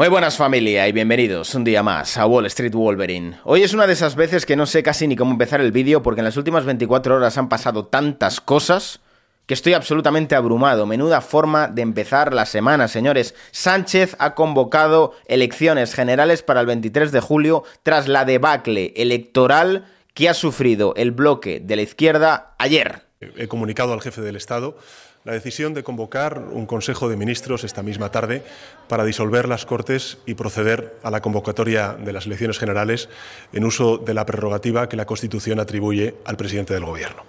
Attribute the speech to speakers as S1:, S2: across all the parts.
S1: Muy buenas familia y bienvenidos un día más a Wall Street Wolverine. Hoy es una de esas veces que no sé casi ni cómo empezar el vídeo porque en las últimas 24 horas han pasado tantas cosas que estoy absolutamente abrumado. Menuda forma de empezar la semana, señores. Sánchez ha convocado elecciones generales para el 23 de julio tras la debacle electoral que ha sufrido el bloque de la izquierda ayer.
S2: He comunicado al jefe del Estado la decisión de convocar un Consejo de Ministros esta misma tarde para disolver las Cortes y proceder a la convocatoria de las elecciones generales en uso de la prerrogativa que la Constitución atribuye al presidente del Gobierno.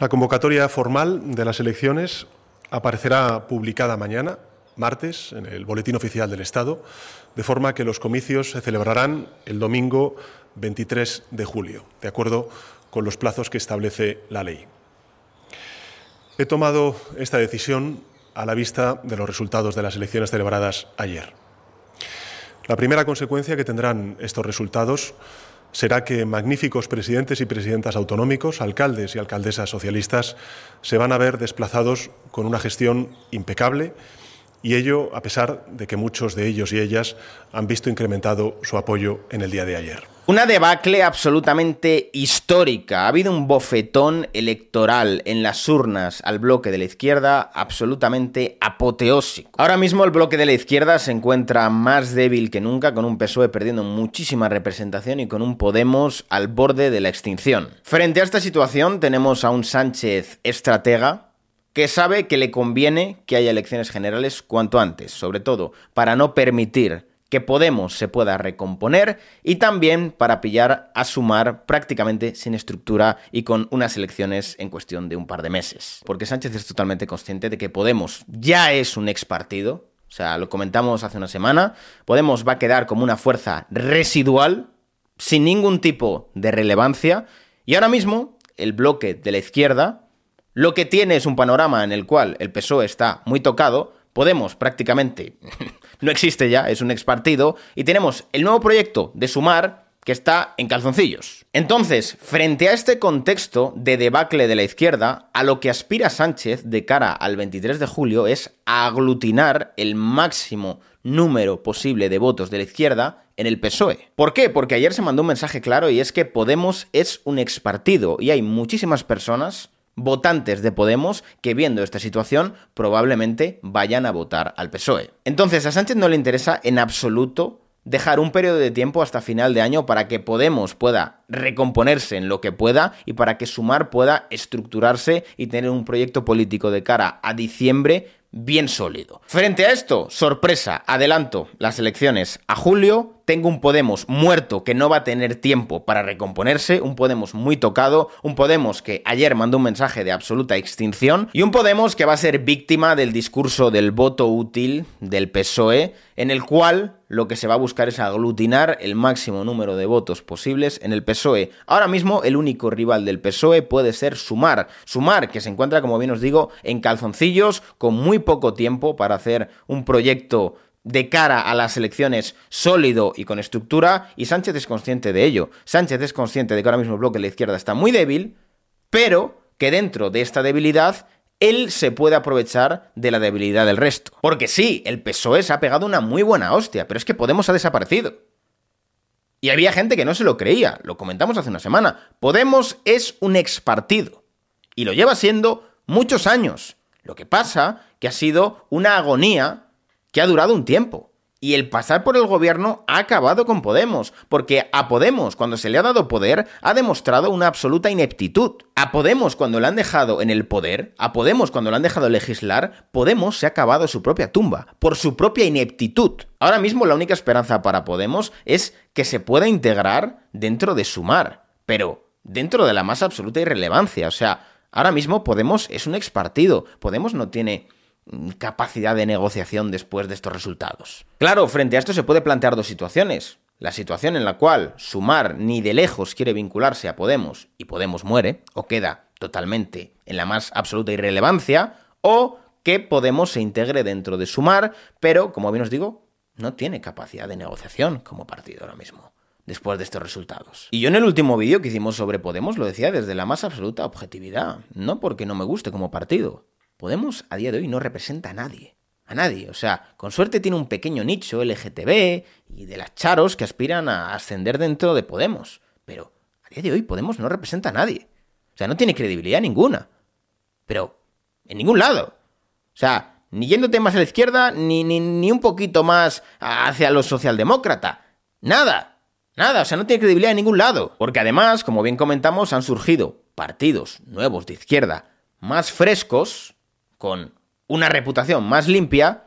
S2: La convocatoria formal de las elecciones aparecerá publicada mañana, martes, en el Boletín Oficial del Estado, de forma que los comicios se celebrarán el domingo 23 de julio, de acuerdo con los plazos que establece la ley. He tomado esta decisión a la vista de los resultados de las elecciones celebradas ayer. La primera consecuencia que tendrán estos resultados será que magníficos presidentes y presidentas autonómicos, alcaldes y alcaldesas socialistas, se van a ver desplazados con una gestión impecable y ello a pesar de que muchos de ellos y ellas han visto incrementado su apoyo en el día de ayer.
S1: Una debacle absolutamente histórica. Ha habido un bofetón electoral en las urnas al bloque de la izquierda absolutamente apoteósico. Ahora mismo el bloque de la izquierda se encuentra más débil que nunca, con un PSOE perdiendo muchísima representación y con un Podemos al borde de la extinción. Frente a esta situación tenemos a un Sánchez estratega, que sabe que le conviene que haya elecciones generales cuanto antes, sobre todo para no permitir que Podemos se pueda recomponer y también para pillar a sumar prácticamente sin estructura y con unas elecciones en cuestión de un par de meses. Porque Sánchez es totalmente consciente de que Podemos ya es un ex partido, o sea, lo comentamos hace una semana, Podemos va a quedar como una fuerza residual, sin ningún tipo de relevancia, y ahora mismo el bloque de la izquierda lo que tiene es un panorama en el cual el PSOE está muy tocado, Podemos prácticamente no existe ya, es un ex partido, y tenemos el nuevo proyecto de Sumar que está en calzoncillos. Entonces, frente a este contexto de debacle de la izquierda, a lo que aspira Sánchez de cara al 23 de julio es aglutinar el máximo número posible de votos de la izquierda en el PSOE. ¿Por qué? Porque ayer se mandó un mensaje claro y es que Podemos es un ex partido y hay muchísimas personas votantes de Podemos que viendo esta situación probablemente vayan a votar al PSOE. Entonces a Sánchez no le interesa en absoluto dejar un periodo de tiempo hasta final de año para que Podemos pueda recomponerse en lo que pueda y para que Sumar pueda estructurarse y tener un proyecto político de cara a diciembre bien sólido. Frente a esto, sorpresa, adelanto las elecciones a julio, tengo un Podemos muerto que no va a tener tiempo para recomponerse, un Podemos muy tocado, un Podemos que ayer mandó un mensaje de absoluta extinción y un Podemos que va a ser víctima del discurso del voto útil del PSOE, en el cual lo que se va a buscar es aglutinar el máximo número de votos posibles en el PSOE. Ahora mismo el único rival del PSOE puede ser Sumar. Sumar, que se encuentra, como bien os digo, en calzoncillos, con muy poco tiempo para hacer un proyecto de cara a las elecciones sólido y con estructura, y Sánchez es consciente de ello. Sánchez es consciente de que ahora mismo el bloque de la izquierda está muy débil, pero que dentro de esta debilidad él se puede aprovechar de la debilidad del resto. Porque sí, el PSOE se ha pegado una muy buena hostia, pero es que Podemos ha desaparecido. Y había gente que no se lo creía, lo comentamos hace una semana. Podemos es un ex partido. Y lo lleva siendo muchos años. Lo que pasa que ha sido una agonía que ha durado un tiempo. Y el pasar por el gobierno ha acabado con Podemos, porque a Podemos, cuando se le ha dado poder, ha demostrado una absoluta ineptitud. A Podemos, cuando le han dejado en el poder, a Podemos, cuando le han dejado legislar, Podemos se ha acabado su propia tumba, por su propia ineptitud. Ahora mismo la única esperanza para Podemos es que se pueda integrar dentro de Sumar, pero dentro de la más absoluta irrelevancia. O sea, ahora mismo Podemos es un ex partido. Podemos no tiene capacidad de negociación después de estos resultados. Claro, frente a esto se puede plantear dos situaciones. La situación en la cual Sumar ni de lejos quiere vincularse a Podemos y Podemos muere, o queda totalmente en la más absoluta irrelevancia, o que Podemos se integre dentro de Sumar, pero, como bien os digo, no tiene capacidad de negociación como partido ahora mismo después de estos resultados. Y yo en el último vídeo que hicimos sobre Podemos lo decía desde la más absoluta objetividad, no porque no me guste como partido, Podemos a día de hoy no representa a nadie. A nadie. O sea, con suerte tiene un pequeño nicho LGTB y de las charos que aspiran a ascender dentro de Podemos. Pero a día de hoy Podemos no representa a nadie. O sea, no tiene credibilidad ninguna. Pero en ningún lado. O sea, ni yéndote más a la izquierda, ni, ni, ni un poquito más hacia los socialdemócrata. Nada. Nada, o sea, no tiene credibilidad en ningún lado. Porque además, como bien comentamos, han surgido partidos nuevos de izquierda más frescos, con una reputación más limpia,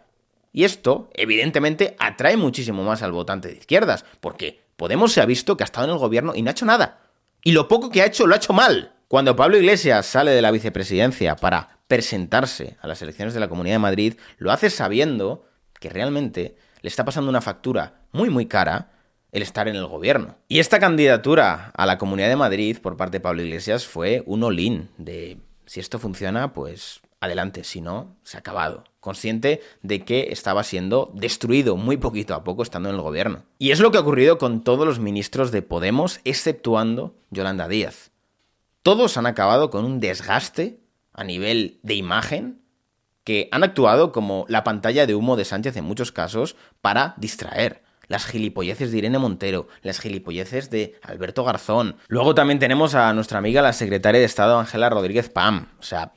S1: y esto, evidentemente, atrae muchísimo más al votante de izquierdas, porque Podemos se ha visto que ha estado en el gobierno y no ha hecho nada. Y lo poco que ha hecho lo ha hecho mal. Cuando Pablo Iglesias sale de la vicepresidencia para presentarse a las elecciones de la Comunidad de Madrid, lo hace sabiendo que realmente le está pasando una factura muy muy cara el estar en el gobierno. Y esta candidatura a la Comunidad de Madrid por parte de Pablo Iglesias fue un all de si esto funciona, pues adelante, si no, se ha acabado. Consciente de que estaba siendo destruido muy poquito a poco estando en el gobierno. Y es lo que ha ocurrido con todos los ministros de Podemos, exceptuando Yolanda Díaz. Todos han acabado con un desgaste a nivel de imagen que han actuado como la pantalla de humo de Sánchez en muchos casos para distraer. Las gilipolleces de Irene Montero, las gilipolleces de Alberto Garzón. Luego también tenemos a nuestra amiga la secretaria de Estado Ángela Rodríguez Pam. O sea,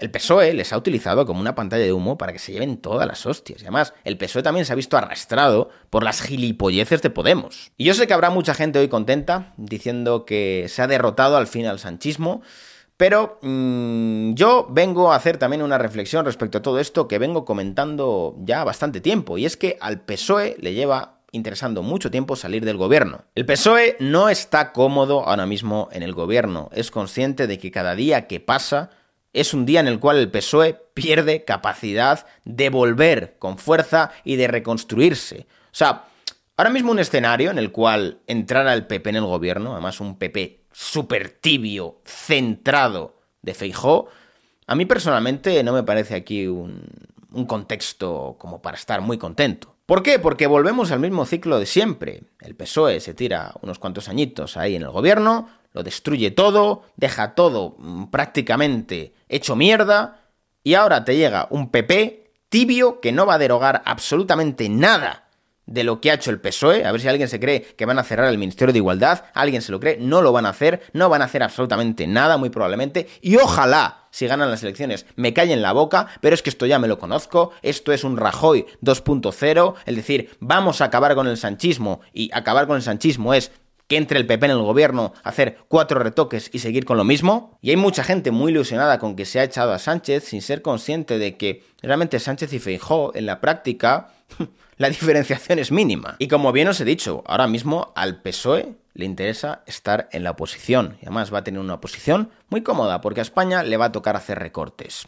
S1: el PSOE les ha utilizado como una pantalla de humo para que se lleven todas las hostias. Y además, el PSOE también se ha visto arrastrado por las gilipolleces de Podemos. Y yo sé que habrá mucha gente hoy contenta diciendo que se ha derrotado al fin al sanchismo. Pero mmm, yo vengo a hacer también una reflexión respecto a todo esto que vengo comentando ya bastante tiempo. Y es que al PSOE le lleva interesando mucho tiempo salir del gobierno. El PSOE no está cómodo ahora mismo en el gobierno. Es consciente de que cada día que pasa es un día en el cual el PSOE pierde capacidad de volver con fuerza y de reconstruirse. O sea, ahora mismo un escenario en el cual entrara el PP en el gobierno, además un PP súper tibio, centrado de Feijó, a mí personalmente no me parece aquí un, un contexto como para estar muy contento. ¿Por qué? Porque volvemos al mismo ciclo de siempre. El PSOE se tira unos cuantos añitos ahí en el gobierno, lo destruye todo, deja todo mm, prácticamente hecho mierda, y ahora te llega un PP tibio que no va a derogar absolutamente nada de lo que ha hecho el PSOE, a ver si alguien se cree que van a cerrar el Ministerio de Igualdad, alguien se lo cree, no lo van a hacer, no van a hacer absolutamente nada, muy probablemente, y ojalá, si ganan las elecciones, me callen la boca, pero es que esto ya me lo conozco, esto es un Rajoy 2.0, es decir, vamos a acabar con el sanchismo, y acabar con el sanchismo es que entre el PP en el gobierno, hacer cuatro retoques y seguir con lo mismo. Y hay mucha gente muy ilusionada con que se ha echado a Sánchez sin ser consciente de que realmente Sánchez y Feijó en la práctica la diferenciación es mínima. Y como bien os he dicho, ahora mismo al PSOE le interesa estar en la oposición. Y además va a tener una oposición muy cómoda, porque a España le va a tocar hacer recortes.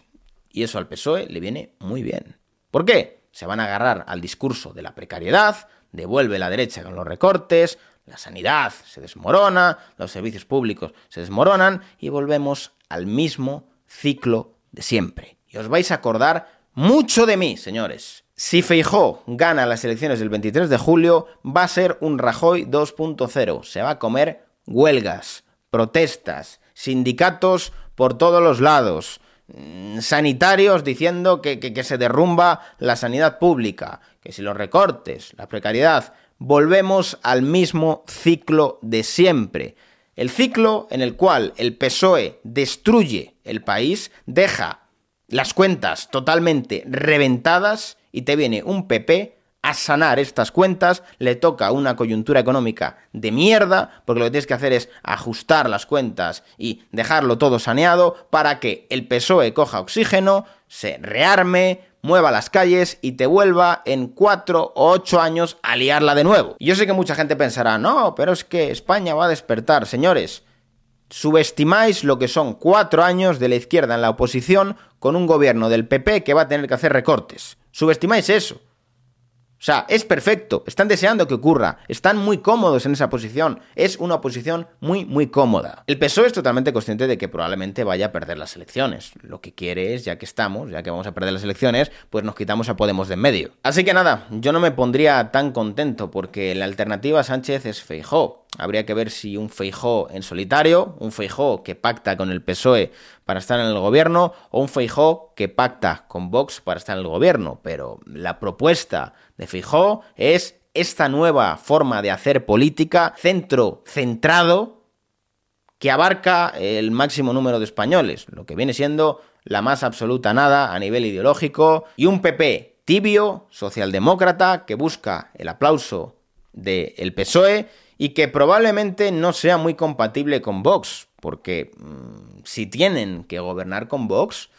S1: Y eso al PSOE le viene muy bien. ¿Por qué? Se van a agarrar al discurso de la precariedad, devuelve la derecha con los recortes, la sanidad se desmorona, los servicios públicos se desmoronan y volvemos al mismo ciclo de siempre. Y os vais a acordar mucho de mí, señores. Si Feijó gana las elecciones del 23 de julio, va a ser un Rajoy 2.0. Se va a comer huelgas, protestas, sindicatos por todos los lados, mm, sanitarios diciendo que, que, se derrumba la sanidad pública, que si los recortes, la precariedad, volvemos al mismo ciclo de siempre. El ciclo en el cual el PSOE destruye el país, deja las cuentas totalmente reventadas y te viene un PP a sanar estas cuentas, le toca una coyuntura económica de mierda, porque lo que tienes que hacer es ajustar las cuentas y dejarlo todo saneado para que el PSOE coja oxígeno, se rearme, mueva las calles y te vuelva en cuatro o ocho años a liarla de nuevo. Yo sé que mucha gente pensará, no, pero es que España va a despertar, señores. Subestimáis lo que son cuatro años de la izquierda en la oposición con un gobierno del PP que va a tener que hacer recortes. Subestimáis eso. O sea, es perfecto, están deseando que ocurra, están muy cómodos en esa posición, es una posición muy, muy cómoda. El PSOE es totalmente consciente de que probablemente vaya a perder las elecciones. Lo que quiere es, ya que estamos, ya que vamos a perder las elecciones, pues nos quitamos a Podemos de en medio. Así que nada, yo no me pondría tan contento porque la alternativa a Sánchez es Feijó. Habría que ver si un Feijó en solitario, un Feijó que pacta con el PSOE para estar en el gobierno, o un Feijó que pacta con Vox para estar en el gobierno. Pero la propuesta de Feijó es esta nueva forma de hacer política centro centrado que abarca el máximo número de españoles, lo que viene siendo la más absoluta nada a nivel ideológico, y un PP tibio, socialdemócrata, que busca el aplauso del PSOE y que probablemente no sea muy compatible con Vox, porque mmm, si tienen que gobernar con Vox,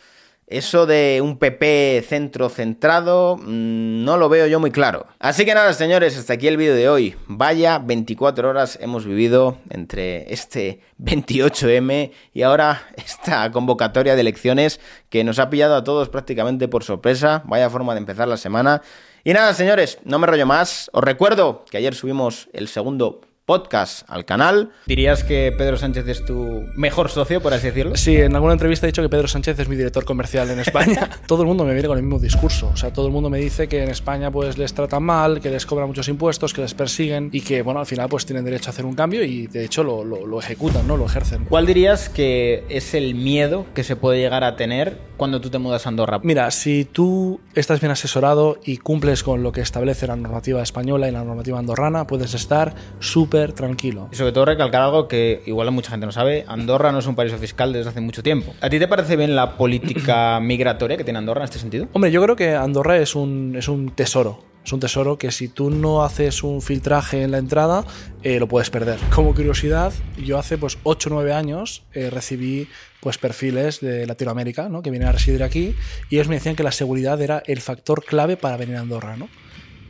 S1: eso de un PP centro centrado mmm, no lo veo yo muy claro. Así que nada, señores, hasta aquí el vídeo de hoy. Vaya 24 horas hemos vivido entre este 28M y ahora esta convocatoria de elecciones que nos ha pillado a todos prácticamente por sorpresa. Vaya forma de empezar la semana. Y nada, señores, no me rollo más. Os recuerdo que ayer subimos el segundo podcast al canal.
S3: ¿Dirías que Pedro Sánchez es tu mejor socio, por así decirlo?
S4: Sí, en alguna entrevista he dicho que Pedro Sánchez es mi director comercial en España. todo el mundo me viene con el mismo discurso. O sea, todo el mundo me dice que en España pues les tratan mal, que les cobran muchos impuestos, que les persiguen y que, bueno, al final pues tienen derecho a hacer un cambio y de hecho lo, lo, lo ejecutan, ¿no? Lo ejercen.
S3: ¿Cuál dirías que es el miedo que se puede llegar a tener cuando tú te mudas a Andorra?
S4: Mira, si tú estás bien asesorado y cumples con lo que establece la normativa española y la normativa andorrana, puedes estar súper tranquilo.
S3: Y sobre todo recalcar algo que igual mucha gente no sabe, Andorra no es un paraíso fiscal desde hace mucho tiempo. ¿A ti te parece bien la política migratoria que tiene Andorra en este sentido?
S4: Hombre, yo creo que Andorra es un, es un tesoro. Es un tesoro que si tú no haces un filtraje en la entrada, eh, lo puedes perder. Como curiosidad, yo hace pues 8 o 9 años eh, recibí pues perfiles de Latinoamérica, ¿no? que vienen a residir aquí, y ellos me decían que la seguridad era el factor clave para venir a Andorra, ¿no?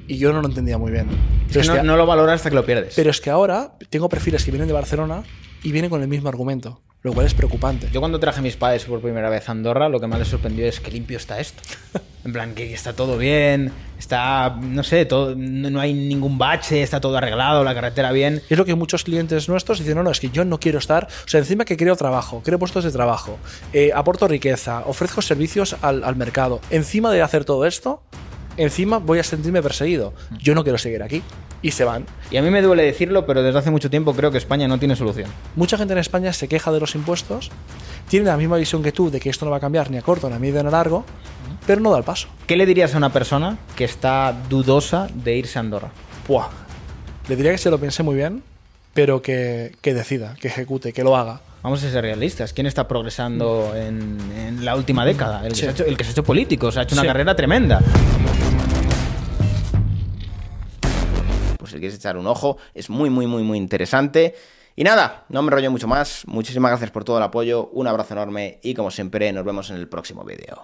S4: Y yo no lo entendía muy bien.
S3: Es que no, que, no, lo valoras hasta que lo pierdes.
S4: Pero es que ahora tengo perfiles que vienen de Barcelona y vienen con el mismo argumento, lo cual es preocupante.
S3: Yo cuando traje a mis padres por primera vez a Andorra, lo que más les sorprendió es que limpio está esto. en plan, que está todo bien, está, no sé, todo, no, no, hay ningún bache, está todo arreglado, la carretera bien.
S4: Es lo que muchos clientes nuestros dicen, no, no, es que yo no quiero estar, o sea, encima que creo trabajo, creo puestos de trabajo, eh, aporto riqueza, ofrezco servicios al, al mercado. Encima de hacer todo esto, encima voy a sentirme perseguido. Yo no quiero seguir aquí. Y se van.
S3: Y a mí me duele decirlo, pero desde hace mucho tiempo creo que España no tiene solución.
S4: Mucha gente en España se queja de los impuestos, tiene la misma visión que tú de que esto no va a cambiar ni a corto, ni a medio ni a largo, pero no da el paso.
S3: ¿Qué le dirías a una persona que está dudosa de irse a Andorra?
S4: Buah. Le diría que se lo piense muy bien, pero que, que decida, que ejecute, que lo haga.
S3: Vamos a ser realistas. ¿Quién está progresando en, en la última década? El que, sí. se ha hecho, el que se ha hecho político, se ha hecho una sí. carrera tremenda.
S1: Pues si quieres echar un ojo, es muy, muy, muy, muy interesante. Y nada, no me rollo mucho más. Muchísimas gracias por todo el apoyo, un abrazo enorme y como siempre nos vemos en el próximo vídeo.